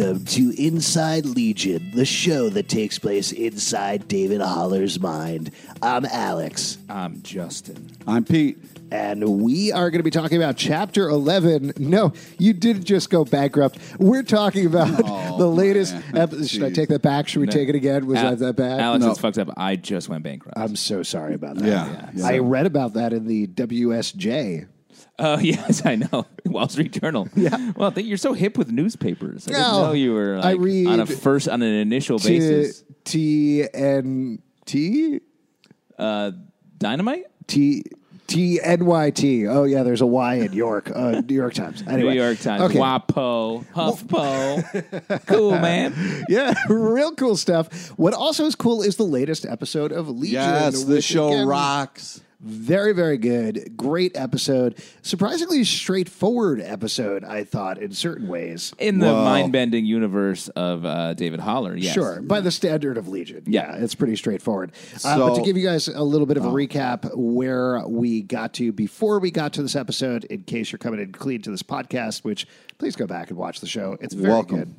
Welcome to Inside Legion, the show that takes place inside David Haller's mind. I'm Alex, I'm Justin. I'm Pete. and we are going to be talking about Chapter 11. No, you didn't just go bankrupt. We're talking about Oh, the latest episode. Should I take that back? Should we take it again? Was Al- that that bad? Alex, No. it's fucked up. I just went bankrupt. I'm so sorry about that. Yeah, yeah. I read about that in the WSJ. Oh yes, I know. Wall Street Journal. Yeah. Well, I think you're so hip with newspapers. I didn't No. know you were. I read on a first on an initial T basis. T N T Uh, dynamite. T T N Y T. Oh yeah, there's a Y in York. Uh, New York Times. Anyway. New York Times. Okay. WAPO. HuffPo. cool, man. Yeah, real cool stuff. What also is cool is the latest episode of Legion. Yes, the which, show again, rocks. Very, very good. Great episode. Surprisingly straightforward episode, I thought, in certain ways. In the Whoa. mind-bending universe of uh, David Haller. Yes. Sure, by the standard of Legion. Yeah. it's pretty straightforward. uh, but to give you guys a little bit of a recap where we got to before we got to this episode, in case you're coming in clean to this podcast, which please go back and watch the show. It's very Welcome. good.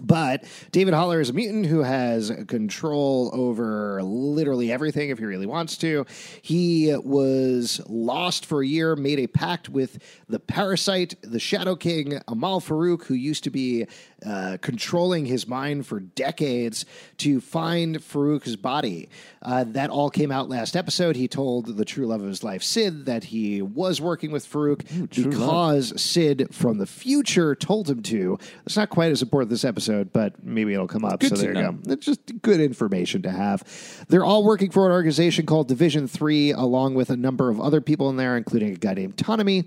But David Haller is a mutant who has control over literally everything if he really wants to. He was lost for a year, made a pact with the parasite, the Shadow King, Amal Farouk, who used to be uh, controlling his mind for decades, to find Farouk's body. Uh, that all came out last episode. He told the true love of his life, Syd, that he was working with Farouk because Syd from the future told him to. It's not quite as important this episode, but maybe it'll come up. Good so there you know. go. It's just good information to have. They're all working for an organization called Division Three, along with a number of other people in there, including a guy named Ptonomy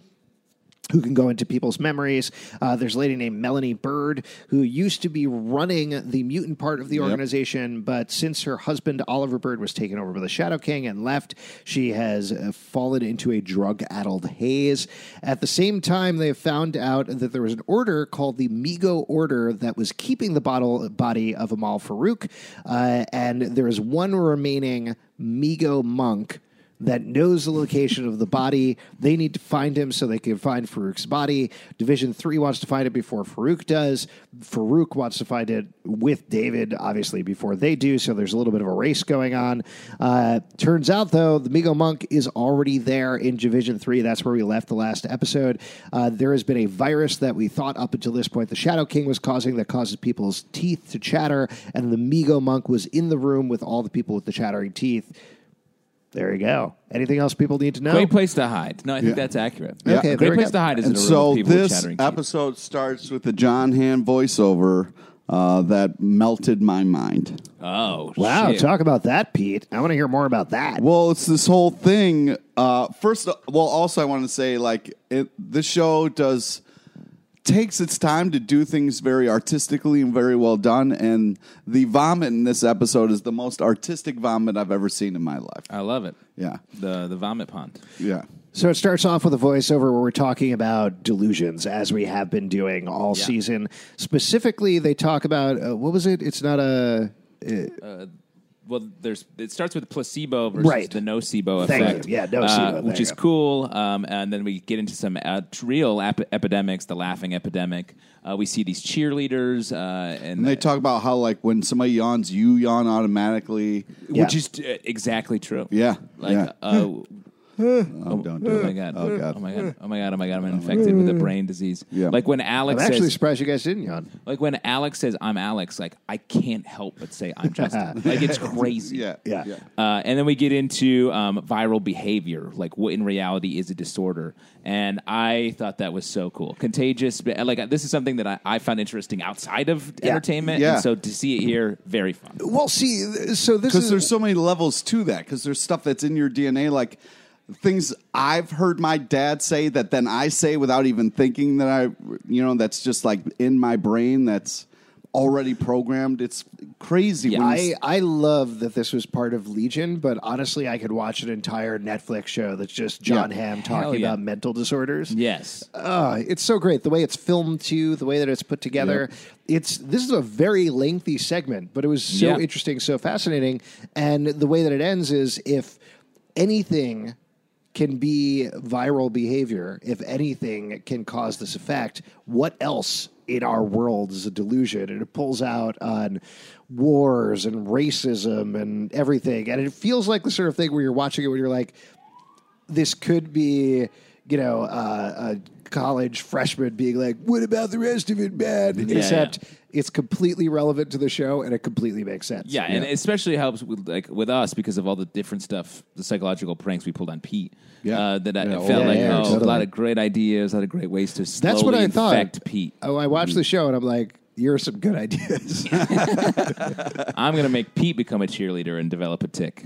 who can go into people's memories. Uh, there's a lady named Melanie Bird who used to be running the mutant part of the organization, but since her husband Oliver Bird was taken over by the Shadow King and left, she has uh, fallen into a drug-addled haze. At the same time, they have found out that there was an order called the Migo Order that was keeping the bottle, body of Amal Farouk, uh, and there is one remaining Migo monk that knows the location of the body. They need to find him so they can find Farouk's body. Division 3 wants to find it before Farouk does. Farouk wants to find it with David, obviously, before they do. So there's a little bit of a race going on. Uh, turns out, though, the Migo Monk is already there in Division 3. That's where we left the last episode. Uh, there has been a virus that we thought up until this point the Shadow King was causing that causes people's teeth to chatter. And the Migo Monk was in the room with all the people with the chattering teeth. There you go. Anything else people need to know? Great place to hide. No, I think Yeah. that's accurate. Okay, there great we place go. to hide is in And a room so with people with this chattering teeth. episode starts with the Jon Hamm voiceover uh, that melted my mind. Oh, Wow, shit. talk about that, Pete. I want to hear more about that. Well, it's this whole thing. Uh, first, well, also I want to say like it, this show does takes its time to do things very artistically and very well done. And the vomit in this episode is the most artistic vomit I've ever seen in my life. I love it. Yeah, The the vomit pond. yeah. So it starts off with a voiceover where we're talking about delusions, as we have been doing all Yeah. season. Specifically, they talk about uh, what was it? It's not a. Well, there's it starts with placebo versus Right. the nocebo Thank effect. you. Yeah, nocebo. uh, which is go. cool. Um, and then we get into some uh, real ep- epidemics, the laughing epidemic. Uh, we see these cheerleaders, uh, and, And they talk about how like when somebody yawns, you yawn automatically. Yeah. which is uh, exactly true. Yeah, Like, yeah. Uh, Oh, don't do oh it. my god, Oh god. oh my god, oh my god, oh my god, I'm infected with a brain disease. Yeah. Like when I'm Alex actually says, surprised you guys didn't yawn. like when Alex says, "I'm Alex," like I can't help but say I'm Justin. like it's crazy. Yeah, Yeah. Uh, and then we get into um, viral behavior, like what in reality is a disorder. And I thought that was so cool, contagious. but, Like this is something that I, I found interesting outside of Yeah. entertainment. Yeah. And so to see it here, very fun. Well, see, th- so this is because there's so many levels to that because there's stuff that's in your dna like things i've heard my dad say that then i say without even thinking that i you know that's just like in my brain that's already programmed it's crazy you I, I love that this was part of Legion, but honestly, I could watch an entire Netflix show that's just Jon Yeah. Hamm talking yeah. about mental disorders. Yes. Uh, it's so great the way it's filmed too, the way that it's put together. It's this is a very lengthy segment, but it was so Yeah. interesting, so fascinating, and the way that it ends is if anything can be viral behavior, if anything can cause this effect, what else in our world is a delusion, and it pulls out on wars and racism and everything. And it feels like the sort of thing where you're watching it where you're like, this could be, you know, uh, a college freshman being like, "What about the rest of it, man?" Except it's completely relevant to the show and it completely makes sense. Yeah, and it especially helps with like with us because of all the different stuff, the psychological pranks we pulled on Pete. Yeah. uh, that I felt like yeah, oh, totally. a lot of great ideas, a lot of great ways to slowly That's what I thought. Pete. Oh, I watched the show and I'm like, "You're some good ideas." I'm going to make Pete become a cheerleader and develop a tick.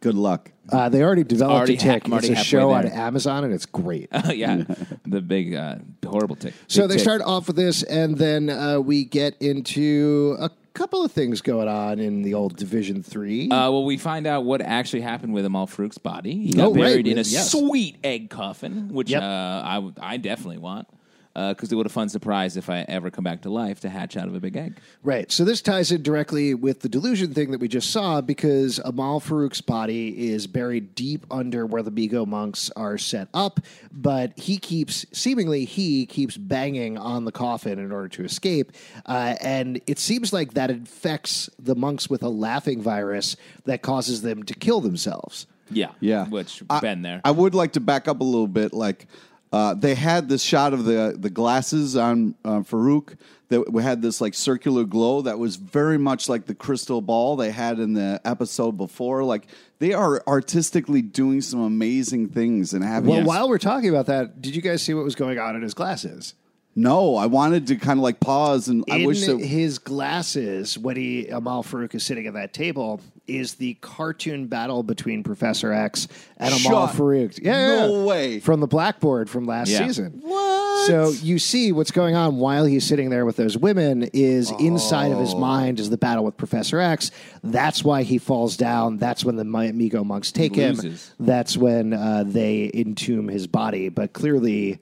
Good luck. Uh, they already developed Already a tick. ha- I'm it's already a show on halfway there. Amazon, and it's great. yeah, the big uh, horrible tick. so Big they tick. start off with this, and then uh, we get into a couple of things going on in the old Division Three. Uh, well, we find out what actually happened with Amal Farouk's body. He got Oh, right, buried in a yes. sweet egg coffin, which Yep. uh, I, I definitely want. Because it would a fun surprise if I ever come back to life to hatch out of a big egg. Right. So this ties in directly with the delusion thing that we just saw because Amal Farouk's body is buried deep under where the Migo monks are set up, but he keeps, seemingly, he keeps banging on the coffin in order to escape. Uh, and it seems like that infects the monks with a laughing virus that causes them to kill themselves. Yeah, Yeah, which I, been there. I would like to back up a little bit. Like uh, they had this shot of the the glasses on uh, Farouk that had this like circular glow that was very much like the crystal ball they had in the episode before. Like they are artistically doing some amazing things and having. Well, while we're talking about that, did you guys see what was going on in his glasses? No, I wanted to kind of like pause and I in wish that his glasses when he Amal Farouk is sitting at that table is the cartoon battle between Professor X and Amal Shut- Farouk. Yeah, no yeah. way. from the blackboard from last Yeah. season. What? So you see what's going on while he's sitting there with those women is inside of Oh. his mind is the battle with Professor X. That's why he falls down. That's when the Mi- Migo monks take him. That's when uh, they entomb his body. But clearly,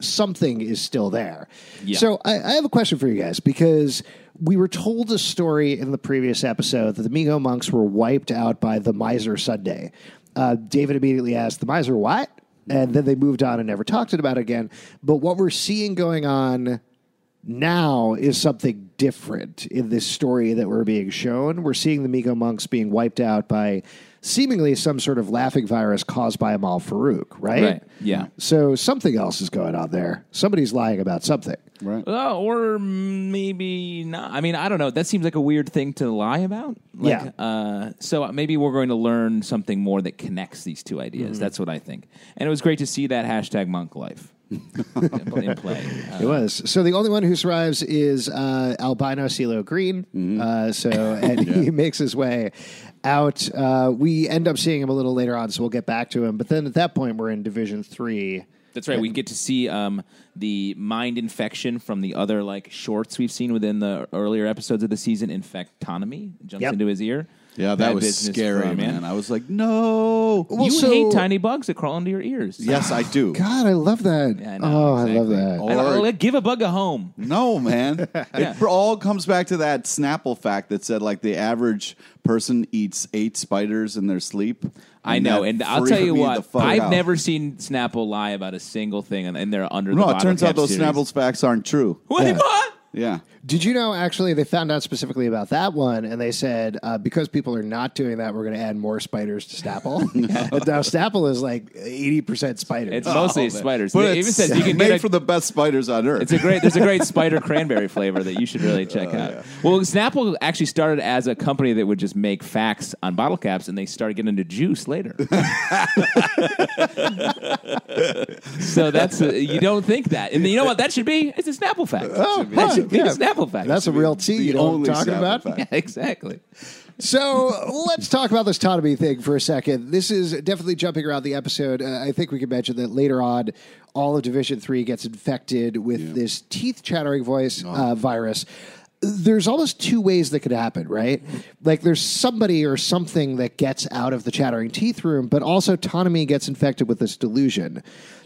something is still there. Yeah. So I, I have a question for you guys because we were told a story in the previous episode that the Migo monks were wiped out by the Miser Sunday. Uh, David immediately asked, "The Miser what?" And then they moved on and never talked about it again. But what we're seeing going on now is something different in this story that we're being shown. We're seeing the Migo monks being wiped out by seemingly some sort of laughing virus caused by Amal Farouk, right? Right, yeah. So something else is going on there. Somebody's lying about something. right. Uh, or maybe not. I mean, I don't know. That seems like a weird thing to lie about. Like, Yeah. Uh, so maybe we're going to learn something more that connects these two ideas. That's what I think. And it was great to see that hashtag monk life in play. Uh, It was. So the only one who survives is uh, albino CeeLo Green. Uh, so and he makes his way out. Uh, we end up seeing him a little later on, so we'll get back to him. But then at that point, we're in Division Three. That's right. We get to see um, the mind infection from the other like shorts we've seen within the earlier episodes of the season. infect Infectonomy jumps Yep. into his ear. Yeah, that Bad was business scary, for a man. I was like, no. Well, you so- hate tiny bugs that crawl into your ears. Yes, I do. God, I love that. Yeah, I know, oh, I love exactly. that. I- Or- I- give a bug a home. No, man. It all comes back to that Snapple fact that said like the average person eats eight spiders in their sleep. I know, that and I'll freaked tell you me the what, fuck I've out. never seen Snapple lie about a single thing, and, and they're under the. No, it Bottle turns out Cap those series. Snapple's facts aren't true. What? Yeah. What? Yeah. Did you know actually they found out specifically about that one and they said uh, because people are not doing that, we're going to add more spiders to Snapple. and now Snapple is like 80% spiders. It's mostly spiders. But it it's even says you can made get a, for the best spiders on earth. It's a great. There's a great spider cranberry flavor that you should really check Oh, out. Well, Snapple actually started as a company that would just make facts on bottle caps, and they started getting into juice later. so that's a, you don't think that, and you know what that should be? It's a Snapple fact. that should be yeah. a Snapple fact. That's a real tea. You know what I'm only talking about? yeah, exactly. So let's talk about this Ptonomy thing for a second. This is definitely jumping around the episode. Uh, I think we can mention that later on, all of Division Three gets infected with this teeth chattering voice uh, virus. There's almost two ways that could happen, right? Like there's somebody or something that gets out of the chattering teeth room, but also Ptonomy gets infected with this delusion.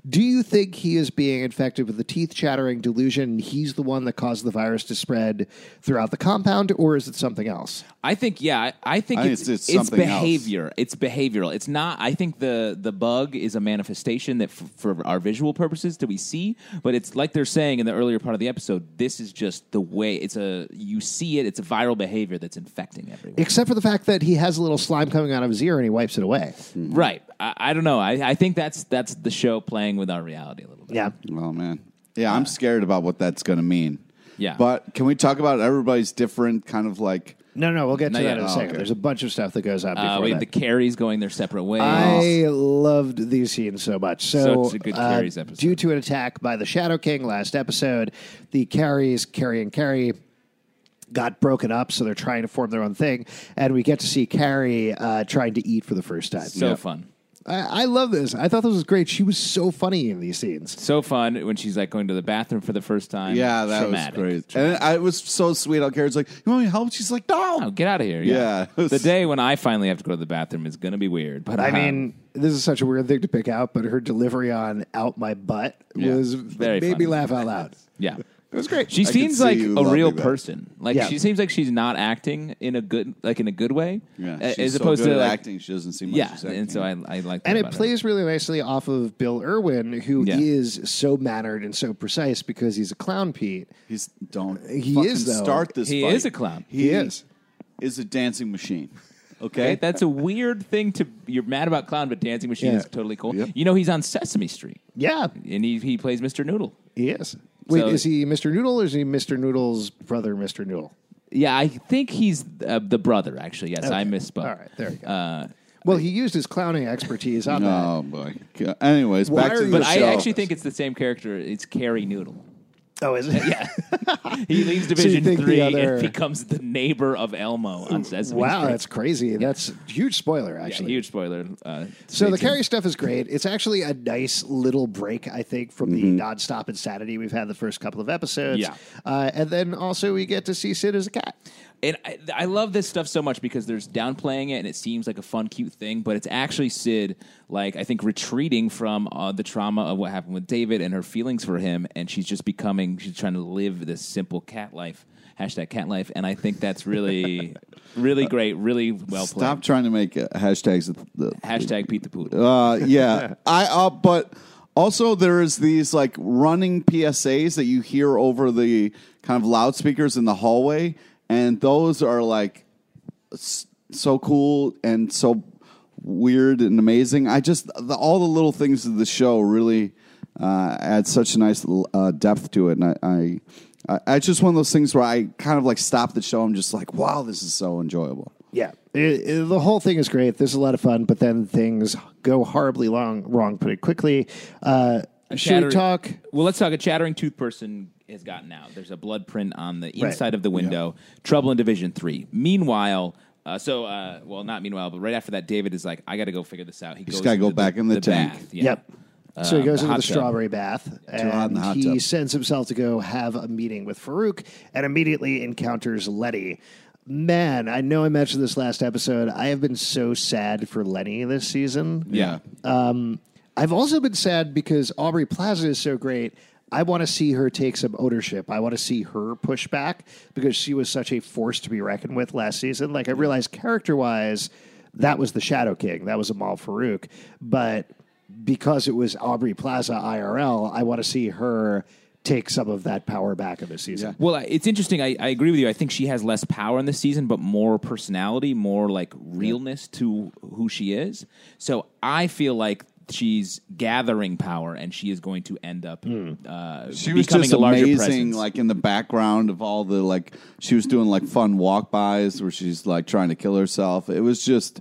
Do you think he is being infected with the teeth chattering delusion? and He's the one that caused the virus to spread throughout the compound, or is it something else? I think yeah, I, I think I it's it's- it's it's, something else. behavior. It's behavioral. It's not. I think the the bug is a manifestation that f- for our visual purposes that we see, but it's like they're saying in the earlier part of the episode. This is just the way it's a you see it. It's a viral behavior that's infecting everyone. Except for the fact that he has a little slime coming out of his ear and he wipes it away. right. I, I don't know. I, I think that's that's the show playing with our reality a little bit. Yeah. Oh man, yeah, I'm scared about what that's going to mean. Yeah. but can we talk about everybody's different kind of like? No, no, we'll get to Not that yet. in a Oh, second. okay. There's a bunch of stuff that goes on before Uh, we have the carries going their separate ways. I loved these scenes so much. So, Such a good uh, Carries episode. due to an attack by the Shadow King last episode, the Carries, Carrie and Carrie, got broken up, so they're trying to form their own thing, and we get to see Carrie uh, trying to eat for the first time. so Yeah. fun. I, I love this. I thought this was great. She was so funny in these scenes. So fun when she's like going to the bathroom for the first time. Yeah, that Traumatic. was great, and I it was so sweet. How Carrie's like, "You want me to help?" She's like, "No." Oh, get out of here! Yeah, it was- the day when I finally have to go to the bathroom is going to be weird. But I um, mean, this is such a weird thing to pick out, but her delivery on "out my butt" Yeah. was Very made me funny. laugh out loud. yeah, It was great. she could seems see like you a real loving that. person. Like Yeah. she seems like she's not acting in a good, like in a good way. Yeah, a- she's as so opposed good to at like, acting, she doesn't seem like yeah. she's acting. And so I, I like, that and it about her. plays really nicely off of Bill Irwin, who is Yeah. so mannered and so precise because he's a clown, Pete. He's don't. He fucking is, though. Start this. He fight. is a clown. He, He is. Is a dancing machine. Okay. Okay, that's a weird thing to. You're mad about clown, but Dancing Machine Yeah. is totally cool. Yep. You know, he's on Sesame Street, Yeah, and he he plays Mr. Noodle. He is. Wait, So- is he Mr. Noodle or is he Mr. Noodle's brother, Mr. Noodle? Yeah, I think he's uh, the brother. Actually, yes, I Okay. misspoke. All right, there you go. Uh, Well, he used his clowning expertise on that. oh boy. Anyways, Why back are to you the but I show. actually think it's the same character. It's Carrie Noodle. Oh, is it? Yeah, he leaves Division think the Three other- and becomes the neighbor of Elmo on Sesame wow, Street. that's crazy. That's a huge spoiler, yeah, actually. huge spoiler. Uh, So stay the tuned. Carrie stuff is great. It's actually a nice little break, I think, from the nonstop insanity we've had the first couple of episodes. Yeah. uh, and then also we get to see Syd as a cat. And I, I love this stuff so much because there's downplaying it and it seems like a fun, cute thing, but it's actually Syd, like, I think retreating from uh, the trauma of what happened with David and her feelings for him. And she's just becoming, she's trying to live this simple cat life. Hashtag cat life. And I think that's really, really great, really well played. Stop trying to make uh, hashtags. The, Hashtag Pete the Poodle. Uh, yeah, I. Uh, but also there is these like running PSAs that you hear over the kind of loudspeakers in the hallway, and those are like s- so cool and so weird and amazing. I just the, all the little things of the show really uh, add such a nice uh, depth to it, and I. I I, it's just one of those things where I kind of like stop the show. I'm just like, wow, this is so enjoyable. Yeah, It- it- the whole thing is great. This is a lot of fun, but then things go horribly long, wrong pretty quickly. Uh, should we Chatter- talk? Well, let's talk. A chattering tooth person has gotten out. There's a blood print on the Right. inside of the window. Trouble in Division Three. Meanwhile, uh, so uh, well, not meanwhile, but right after that, David is like, "I got to go figure this out." He just goes gotta go into back in the tank. bath. Yeah. Yep. So he Um, goes the into hot the tub. strawberry bath hot in and the hot he tub. sends himself to go have a meeting with Farouk and immediately encounters Lenny. Man, I know I mentioned this last episode. I have been so sad for Lenny this season. Yeah. I've also been sad because Aubrey Plaza is so great. I want to see her take some ownership. I want to see her push back because she was such a force to be reckoned with last season. Like I realized character wise, that was the Shadow King. That was Amal Farouk. But because it was Aubrey Plaza IRL, I want to see her take some of that power back in this season. Well, it's interesting. I, I agree with you. I think she has less power in this season, but more personality, more like realness to who she is. So I feel like she's gathering power, and she is going to end up uh, She was becoming just a larger amazing, presence. like in the background of all the like she was doing like fun walk bys where she's like trying to kill herself. It was just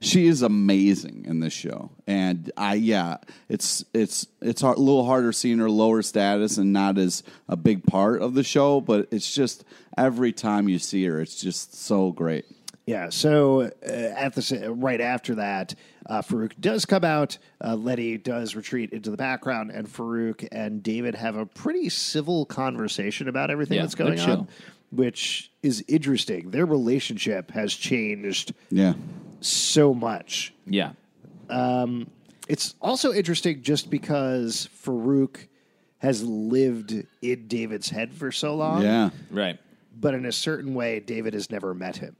she is amazing in this show, and I yeah, it's it's it's hard, a little harder seeing her lower status and not as a big part of the show, but it's just every time you see her, it's just so great. Yeah. So uh, at the right after that, uh, Farouk does come out. Uh, Lenny does retreat into the background, and Farouk and David have a pretty civil conversation about everything Yeah, that's going they're chill. on, which is interesting. Their relationship has changed Yeah, so much. yeah. It's also interesting just because Farouk has lived in David's head for so long. Yeah. Right. But in a certain way, David has never met him.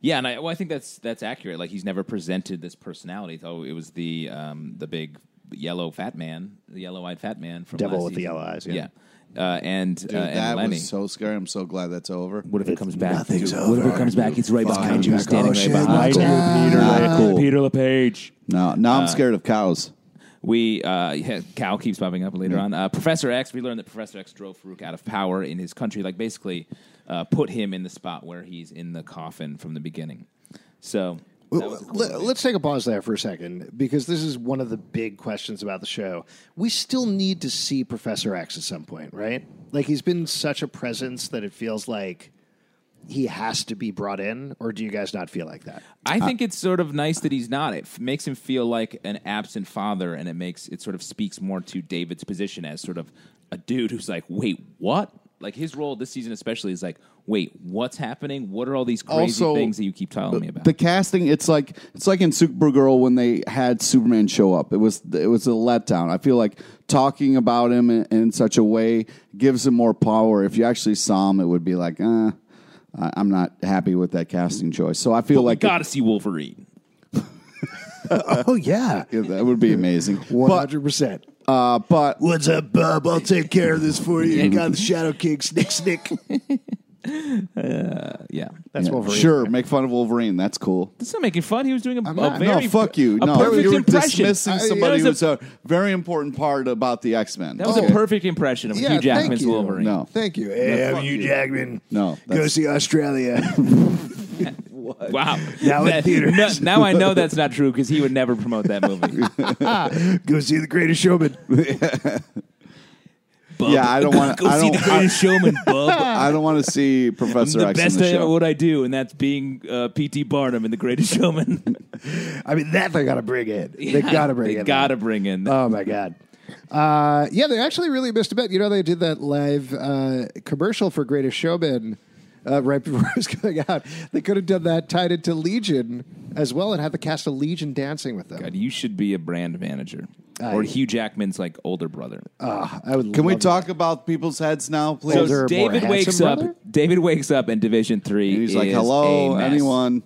Yeah, and I, well, I think that's that's accurate. Like he's never presented this personality. Oh, it was the um, the big yellow fat man, the yellow eyed fat man from Devil last with the season. yellow eyes, yeah. Yeah, uh, and Dude, uh, and that Lenny. was so scary. I'm so glad that's over. what if it comes back? nothing's What if it over. comes back? It's right Fuck, behind you, back. standing Oh, right shit, behind you, not Peter. Not cool. Peter LePage. No, now I'm scared of cows. We uh, yeah, Cal keeps popping up later on. Uh, Professor X. We learned that Professor X drove Farouk out of power in his country, like basically uh, put him in the spot where he's in the coffin from the beginning. So that was a cool Let, us take a pause there for a second because this is one of the big questions about the show. We still need to see Professor X at some point, right? Like he's been such a presence that it feels like he has to be brought in, or do you guys not feel like that? I think it's sort of nice that he's not. It f- makes him feel like an absent father, and it makes it sort of speaks more to David's position as sort of a dude who's like, wait, what? Like his role this season, especially, is like, wait, what's happening? What are all these crazy Also, things that you keep telling me about? The casting, it's like it's like in Supergirl when they had Superman show up. It was it was a letdown. I feel like talking about him in, in such a way gives him more power. If you actually saw him, it would be like, uh, I- I'm not happy with that casting choice. So I feel but we like got to see Wolverine. Oh yeah, it- that would be amazing. one But hundred percent. Uh, but What's up, Bob? I'll take care of this for you. You got the Shadow King, snick, snick. Yeah, That's yeah, Wolverine. sure, make fun of Wolverine. That's cool. that's not making fun. He was doing a, a not. very no, fuck you. a no, perfect you were impression. dismissing somebody that was who's a, a very important part about the X Men. that was a perfect impression of Yeah, Hugh Jackman's. Wolverine. No. Thank you. Hey, I'm Hugh you. Jackman. No, Go see Australia. Wow. Now in That- theaters. no- now I know that's not true because he would never promote that movie. Go see The Greatest Showman. Bub. Yeah, I don't wanna- Go I see don't- the greatest showman, bub. I don't want to see Professor the X best in the at show. what I do, and that's being uh, P.T. Barnum in The Greatest Showman. I mean, that they got to bring in. They got to bring They in. gotta bring in. Oh my god. Uh, yeah, they actually really missed a bit. You know, they did that live uh, commercial for Greatest Showman uh, right before it was going out. They could have done that tied into Legion as well and had the cast of Legion dancing with them. God, you should be a brand manager. or Hugh Jackman's like older brother. Uh, I would. Can we love talk about people's heads now, please? So Older, more David wakes up. brother? David wakes up in Division Three. And he's like, is "Hello, a mess. anyone?"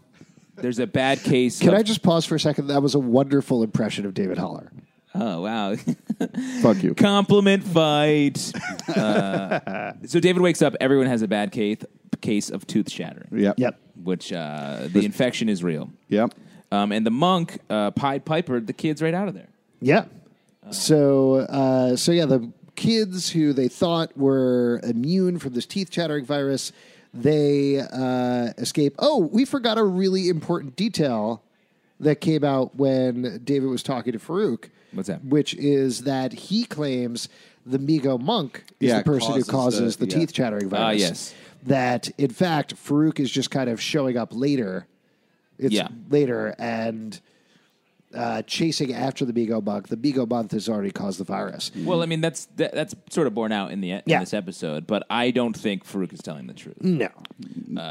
There's a bad case. Can of, I just pause for a second? That was a wonderful impression of David Haller. Oh wow. Fuck you. Compliment fight. Uh, so David wakes up. Everyone has a bad case case of tooth shattering. Yep. Yep. Which uh, the infection is real. Yep. Um, and the monk uh, Pied Piper the kids right out of there. Yeah. So, uh, so yeah, the kids who they thought were immune from this teeth chattering virus, they uh, escape. Oh, we forgot a really important detail that came out when David was talking to Farouk. What's that? Which is that he claims the Migo monk is Yeah, the person who causes causes the, the- yeah. teeth chattering Ah, virus. yes. That in fact Farouk is just kind of showing up later. It's Yeah. later and uh, chasing after the Migo monk. The Migo monk has already caused the virus. Well, I mean that's that, that's sort of borne out in the in Yeah. this episode, but I don't think Farouk is telling the truth No.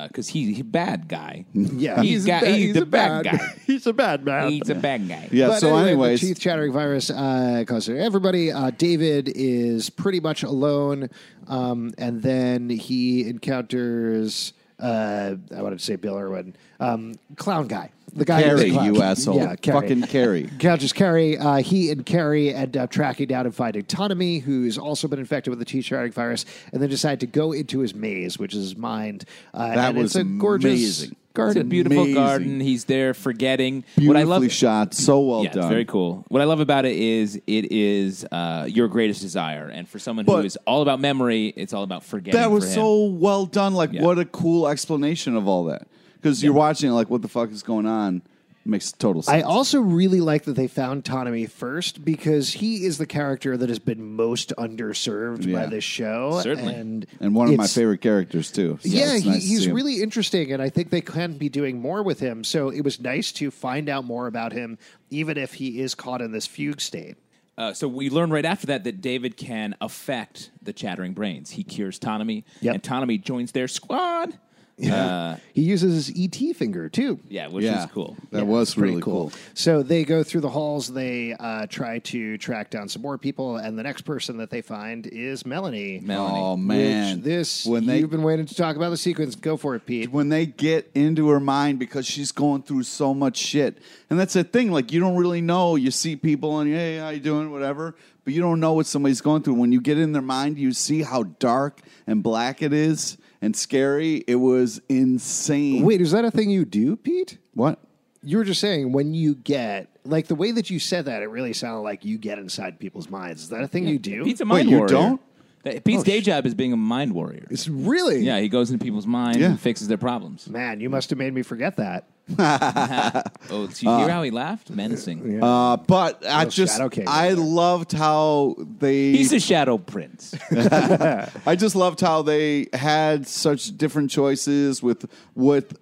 because he's a bad guy. Yeah, He's got- he's the bad guy. he's a bad man. He's a bad guy. Yeah. But so, anyway, anyways, the teeth chattering virus uh, causes everybody. Uh, David is pretty much alone, um, and then he encounters. Uh, I wanted to say Bill Irwin, um, clown guy, the guy. who's Carrie, you asshole. Yeah, Carrie. Fucking Carrie. Encounters Carrie. Uh, he and Carrie end up tracking down and finding Ptonomy, who's also been infected with the chattering virus, and then decide to go into his maze, which is his mind. Uh, That and was it's a gorgeous amazing. Garden. It's a beautiful Amazing. garden. He's there forgetting. Beautifully what I love, shot. So well yeah, done. very cool. What I love about it is it is uh, your greatest desire, and for someone who But- is all about memory, it's all about forgetting. That was for so well done. Like, Yeah. what a cool explanation of all that. Because you're watching, like, what the fuck is going on? Makes total sense. I also really like that they found Ptonomy first because he is the character that has been most underserved by this show. Certainly. And, and one of my it's- favorite characters, too. So Yeah, it's he, nice to he's see him. really interesting, and I think they can be doing more with him. So it was nice to find out more about him, even if he is caught in this fugue state. Uh, so we learn right after that that David can affect the chattering brains. He cures Ptonomy, Yep. and Ptonomy joins their squad. Uh, He uses his ET finger too. yeah, which yeah, is cool. That Yeah, was really cool. So they go through the halls. They uh, try to track down some more people, and the next person that they find is Melanie. Melanie. Oh Which man, this when they you've been waiting to talk about the sequence. Go for it, Pete. when they get into her mind because she's going through so much shit. And that's the thing, like you don't really know. You see people and hey, how you doing, whatever, but you don't know what somebody's going through. When you get in their mind, you see how dark and black it is and scary. It was insane. Wait, is that a thing you do, Pete? what? You were just saying when you get like the way that you said that, it really sounded like you get inside people's minds. Is that a thing you do? Pete's a Wait, mind you warrior. don't? That- Pete's day job is being a mind warrior. it's really Yeah, he goes into people's minds Yeah. and fixes their problems. Man, you must have made me forget that. Oh, did you hear how he laughed? Menacing. Uh, but I just shadow king I over there. loved how they He's a shadow prince. I just loved how they had such different choices with with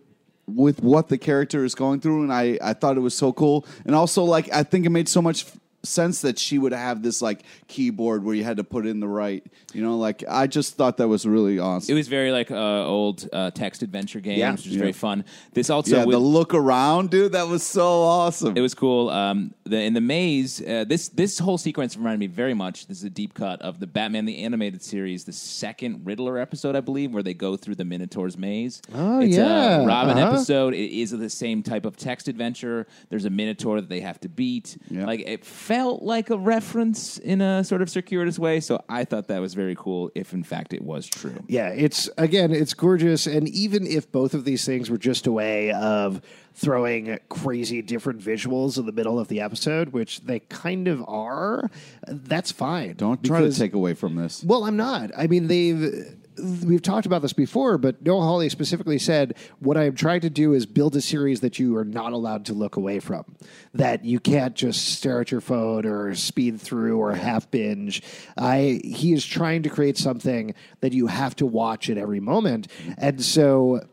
with what the character is going through, and I I thought it was so cool, and also like I think it made so much f- sense that she would have this like keyboard where you had to put in the right, you know, like I just thought that was really awesome. It was very like uh, old uh, text adventure games, Yeah. which was Yeah. very fun. This also yeah, with, the look around, dude, that was so awesome. It was cool. Um, the, in the maze, uh, this this whole sequence reminded me very much. This is a deep cut of the Batman the animated series, the second Riddler episode, I believe, where they go through the Minotaur's maze. Oh, it's yeah. a Robin Uh-huh. episode. It is the same type of text adventure. There's a Minotaur that they have to beat. Yeah. Like it felt like a reference in a sort of circuitous way. So I thought that was very cool. If in fact it was true. Yeah, it's again, it's gorgeous, and even if both of these things were just a way of throwing crazy different visuals in the middle of the episode, which they kind of are, that's fine. Don't try to take away from this. Well, I'm not. I mean, they've we've talked about this before, but Noah Hawley specifically said what I'm trying to do is build a series that you are not allowed to look away from. That you can't just stare at your phone or speed through or half binge. I he is trying to create something that you have to watch at every moment, and so.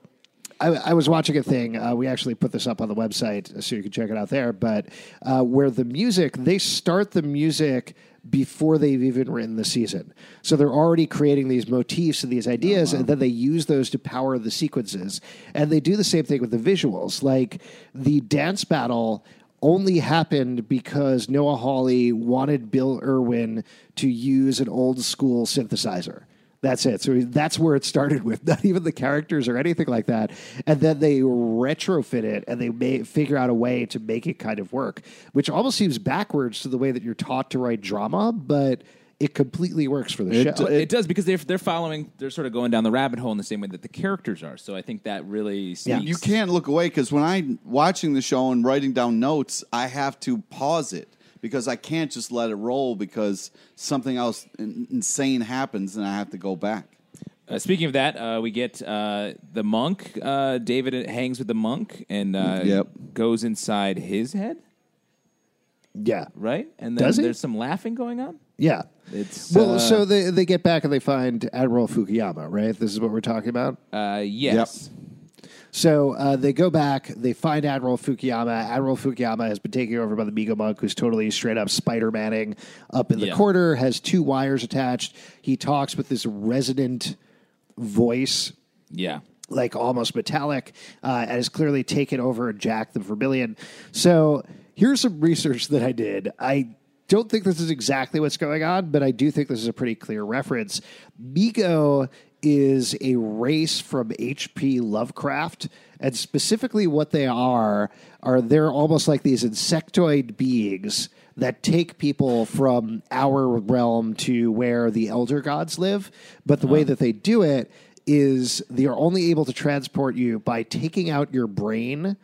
I, I was watching a thing. Uh, we actually put this up on the website, so you can check it out there. But uh, where the music, they start the music before they've even written the season. So they're already creating these motifs and these ideas, uh-huh. and then they use those to power the sequences. And they do the same thing with the visuals. Like the dance battle only happened because Noah Hawley wanted Bill Irwin to use an old school synthesizer. That's it. So that's where it started with, not even the characters or anything like that. And then they retrofit it and they may figure out a way to make it kind of work, which almost seems backwards to the way that you're taught to write drama, but it completely works for the It- show. It, does because they're they're following. They're sort of going down the rabbit hole in the same way that the characters are. So I think that really Yeah. You can't look away because when I'm watching the show and writing down notes, I have to pause it because I can't just let it roll because something else insane happens and I have to go back. Uh, speaking of that, uh, we get uh, the monk. Uh, David hangs with the monk and uh, Yep. goes inside his head, yeah. right? And then Does he? there's some laughing going on. Yeah. It's Well, uh, so they, they get back and they find Admiral Fukuyama, right? This is what we're talking about. uh, yes. So uh, they go back, they find Admiral Fukuyama. Admiral Fukuyama has been taken over by the Migo monk, who's totally straight up Spider Manning up in the Yeah. corner, has two wires attached. He talks with this resonant voice Yeah. like almost metallic, uh, and has clearly taken over Jack the Vermilion. So here's some research that I did. I don't think this is exactly what's going on, but I do think this is a pretty clear reference. Migo is a race from H.P. Lovecraft, and specifically what they are are they're almost like these insectoid beings that take people from our realm to where the elder gods live. But the way that they do it is they are only able to transport you by taking out your brain,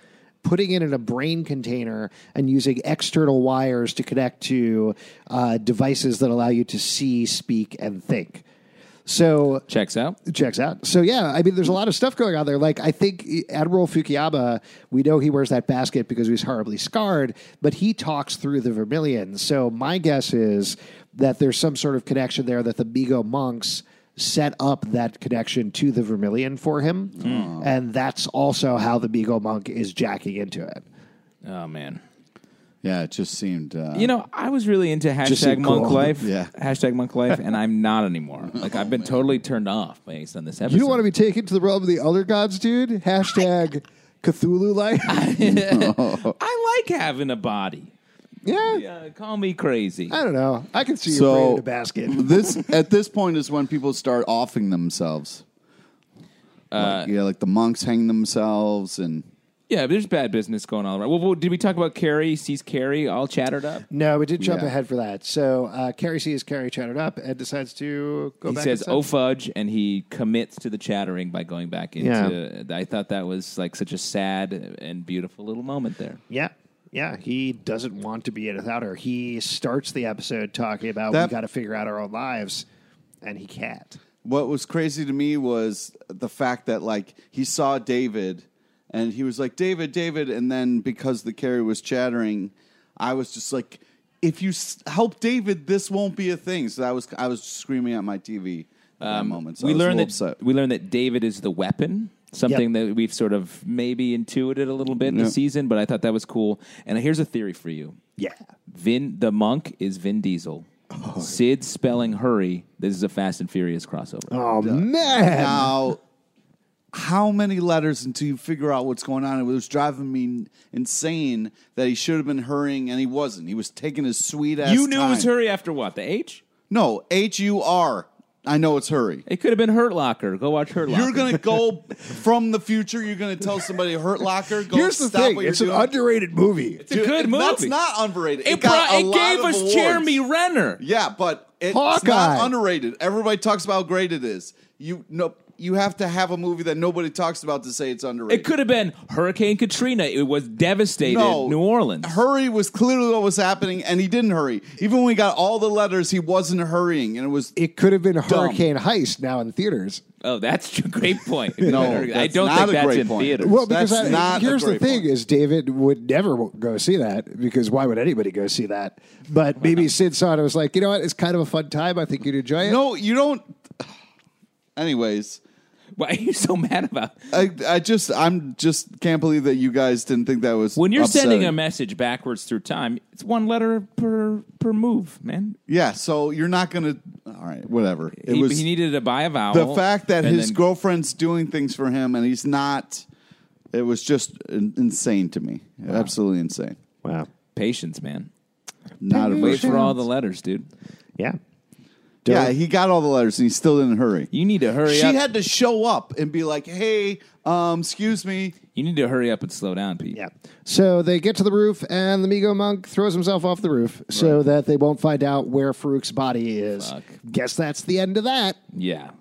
putting it in a brain container, and using external wires to connect to uh, devices that allow you to see, speak, and think. So Checks out. checks out. So yeah, I mean, there's a lot of stuff going on there. Like I think Admiral Fukuyama, we know he wears that basket because he's horribly scarred, but he talks through the Vermilion. So my guess is that there's some sort of connection there that the Migo monks set up that connection to the Vermilion for him, hmm. and that's also how the Migo monk is jacking into it. Oh man. Yeah, it just seemed. Uh, You know, I was really into hashtag seemed monk cool. life. Yeah. Hashtag monk life, and I'm not anymore. Like I've been totally turned off based on this episode. You don't want to be taken to the realm of the other gods, dude. Hashtag Cthulhu life. I like having a body. yeah. Yeah, call me crazy. I don't know. I can see you So- afraid in a basket. this at this point is when people start offing themselves. Uh, Like, yeah, like the monks hang themselves, and Yeah, there's bad business going on. Right? Well, well, did we talk about Carrie? Sees Carrie all chattered up. No, we did jump Yeah. ahead for that. So uh, Carrie sees Carrie chattered up and decides to go He back. says, inside. "Oh fudge," and he commits to the chattering by going back into. I thought that was like such a sad and beautiful little moment there. Yeah. Yeah, he doesn't want to be without her. He starts the episode talking about That- we got to figure out our own lives, and he can't. what was crazy to me was the fact that like he saw David, and he was like David, David, and then because the carry was chattering, I was just like, if you s- help David, this won't be a thing. So I was I was screaming at my TV at that moment. So Um, we I was a learned that little upset. we learned that David is the weapon. Something that we've sort of maybe intuited a little bit in the season, but I thought that was cool. And here's a theory for you: Yeah. Vin, the monk, is Vin Diesel. Syd spelling hurry. This is a Fast and Furious crossover. Oh man. Now, how many letters until you figure out what's going on? It was driving me insane that he should have been hurrying and he wasn't. He was taking his sweet ass. you knew it was hurry after what? The H? No, H U R. I know it's hurry. It could have been Hurt Locker. Go watch Hurt Locker. You're gonna go from the future. You're gonna tell somebody Hurt Locker. Go Here's the thing: what it's an doing. underrated movie. It's a good movie. That's not underrated. It, It, got brought, a it lot gave of us awards. Jeremy Renner. Yeah, but it's Hawkeye. not underrated. Everybody talks about how great it is. You no, you have to have a movie that nobody talks about to say it's underrated. It could have been Hurricane Katrina. It was devastated no, New Orleans. Hurry was clearly what was happening, and he didn't hurry. Even when we got all the letters, he wasn't hurrying, and it was It could have been Hurricane Heist now in theaters. oh, that's a great point. No, I don't not think a that's great in point. theaters. Well, because That's I, not here's the thing: point. is David would never go see that because why would anybody go see that? But maybe Syd saw it and was like, you know what? It's kind of a fun time. I think you'd enjoy it. no, you don't. Anyways, Why are you so mad about? I I just I'm just can't believe that you guys didn't think that was When you're sending a message backwards through time, it's one letter per per move, man. yeah. So you're not gonna. All right, whatever. It He, was he needed to buy a vowel. the fact that and his then- girlfriend's doing things for him and he's not. It was just in- insane to me. Absolutely insane. Wow. patience, man. Not a Wait for all the letters, dude. Yeah. Yeah, he got all the letters and he still didn't hurry. You need to hurry She up. had to show up and be like, "Hey, um, excuse me." you need to hurry up and slow down, Pete. Yeah. So they get to the roof, and the Migo monk throws himself off the roof so that they won't find out where Farouk's body is. Fuck. Guess that's the end of that. Yeah.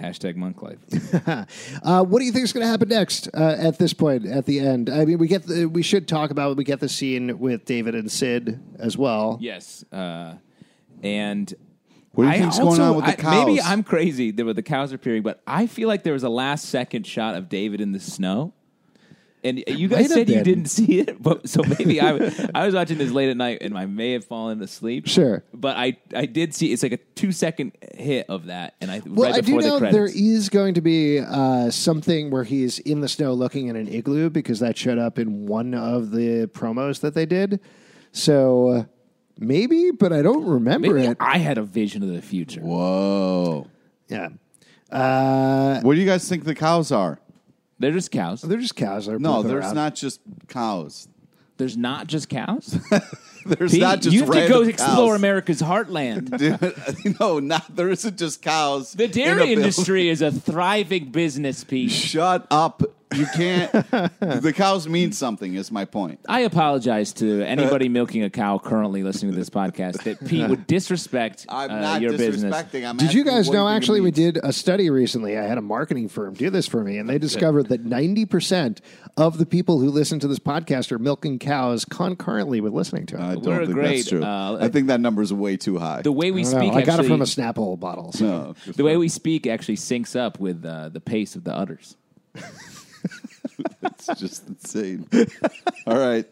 Hashtag monk life. Uh, what do you think is going to happen next uh, at this point at the end? I mean, we get the, we should talk about we get the scene with David and Syd as well. yes. Uh, and What do you I think's going on with the I- cows? maybe I'm crazy that the cows appearing, but I feel like there was a last second shot of David in the snow. And you guys said you been. didn't see it, but so maybe I, I was watching this late at night and I may have fallen asleep. Sure. but I, I did see it's like a two second hit of that, and I Well, right I do before know the there is going to be uh, something where he's in the snow looking at an igloo because that showed up in one of the promos that they did. So maybe, but I don't remember Maybe it. I had a vision of the future. Whoa. Yeah. Uh, What do you guys think the cows are? They're just cows. they're just cows. They're No, pooping there's around. not just cows. There's not just cows. There's Pete, not just you have to random go cows. explore America's heartland. Dude, no, not there isn't just cows. The in a dairy building. industry is a thriving business, Pete. Shut up. You can't. the cows mean something. Is my point. I apologize to anybody milking a cow currently listening to this podcast that Pete would disrespect I'm uh, not your business. disrespecting. I'm Did you asking guys what know? it Actually, we means. did a study recently. I had a marketing firm do this for me, and they discovered that ninety percent of the people who listen to this podcast are milking cows concurrently with listening to it. I don't We're think great, that's true. uh, I think that number's way too high. The way we I, don't know. speak, I got it actually, from a Snapple bottle. so- no, the way we speak actually syncs up with uh, the pace of the udders. it's just insane. All right.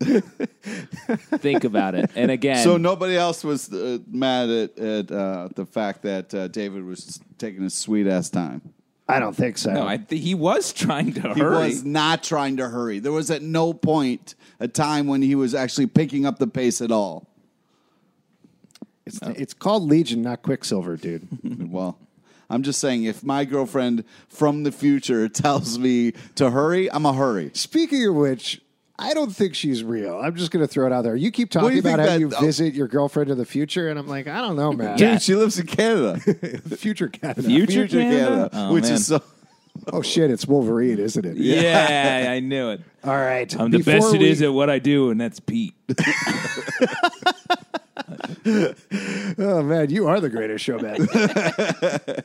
Think about it. And again, So nobody else was uh, mad at, at uh, the fact that uh, David was taking his sweet ass time. I don't think so. No, I th- he was trying to hurry. He hurry. was not trying to hurry. There was at no point a time when he was actually picking up the pace at all. it's, it's called Legion, not Quicksilver, dude. Well, I'm just saying, if my girlfriend from the future tells me to hurry, I'm a hurry. Speaking of which, I don't think she's real. I'm just going to throw it out there. You keep talking you about how that- you oh. visit your girlfriend in the future, and I'm like, I don't know, man. Dude, she lives in Canada. future Canada. Future Canada? Oh, which man. is so. Oh shit, it's Wolverine, isn't it? yeah, I knew it. All right. I'm the Before best it we- is at what I do, and that's Pete. Oh man, you are the greatest showman.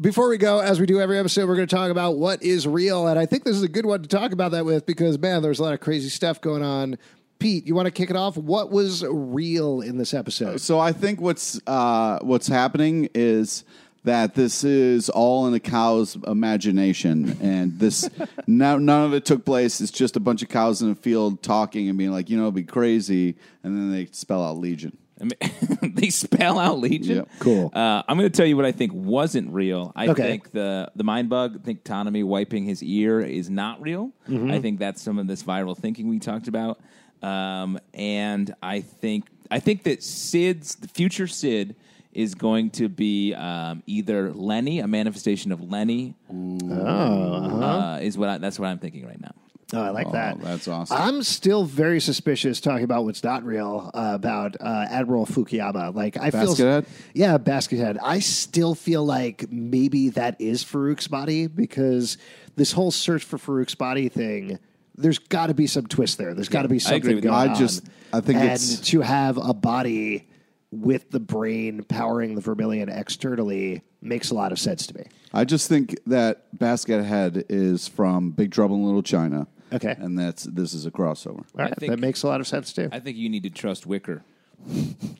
Before we go, as we do every episode, we're going to talk about what is real, and I think this is a good one to talk about that with because man, there's a lot of crazy stuff going on. Pete, you want to kick it off? What was real in this episode? So I think what's uh, what's happening is that this is all in a cow's imagination, and this no, none of it took place. It's just a bunch of cows in a field talking and being like, you know, it'd be crazy, and then they spell out Legion. I mean, they spell out Legion. Yep. Cool. Uh, I'm going to tell you what I think wasn't real. I Okay. think the the mind bug, I think Ptonomy wiping his ear is not real. Mm-hmm. I think that's some of this viral thinking we talked about. Um, and I think I think that Syd's the future Syd is going to be um, either Lenny, a manifestation of Lenny. uh is what I, that's what I'm thinking right now. Oh, I like that. that's awesome. I'm still very suspicious talking about what's not real uh, about uh, Admiral Fukuyama. Like I feel, Baskethead? yeah, Baskethead. I still feel like maybe that is Farouk's body because this whole search for Farouk's body thing. There's got to be some twist there. There's got to be something going I on. just- I think and it's- to have a body with the brain powering the Vermilion externally makes a lot of sense to me. I just think that Basket Head is from Big Trouble in Little China. Okay. and that's this is a crossover. All right, think- that makes a lot of sense too. I think you need to trust Wicker,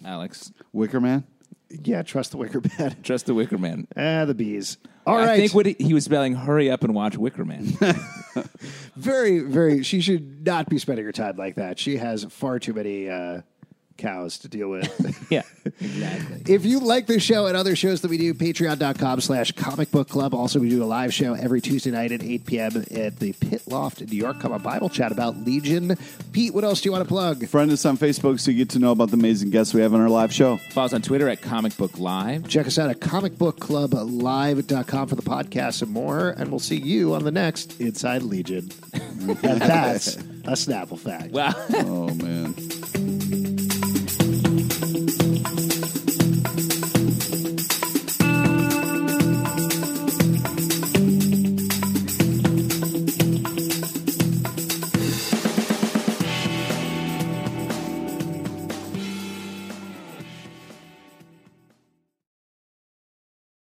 Alex. Wicker Man. yeah, trust the Wicker Man. Trust the Wicker Man. Ah, the bees. All right. I think what he, he was spelling, hurry up and watch Wicker Man. very, very. She should not be spending her time like that. She has far too many uh, cows to deal with. yeah, exactly. if you like this show and other shows that we do, patreon.com slash comic book club. Also, we do a live show every Tuesday night at 8 p.m. at the Pit Loft in New York. Come on, Bible chat about Legion. Pete, what else do you want to plug? Friend us on Facebook so you get to know about the amazing guests we have on our live show. Follow us on Twitter at Comic Book Live. Check us out at comicbookclublive.com for the podcast and more. And we'll see you on the next Inside Legion. and that's a Snapple fact. Wow. Oh man.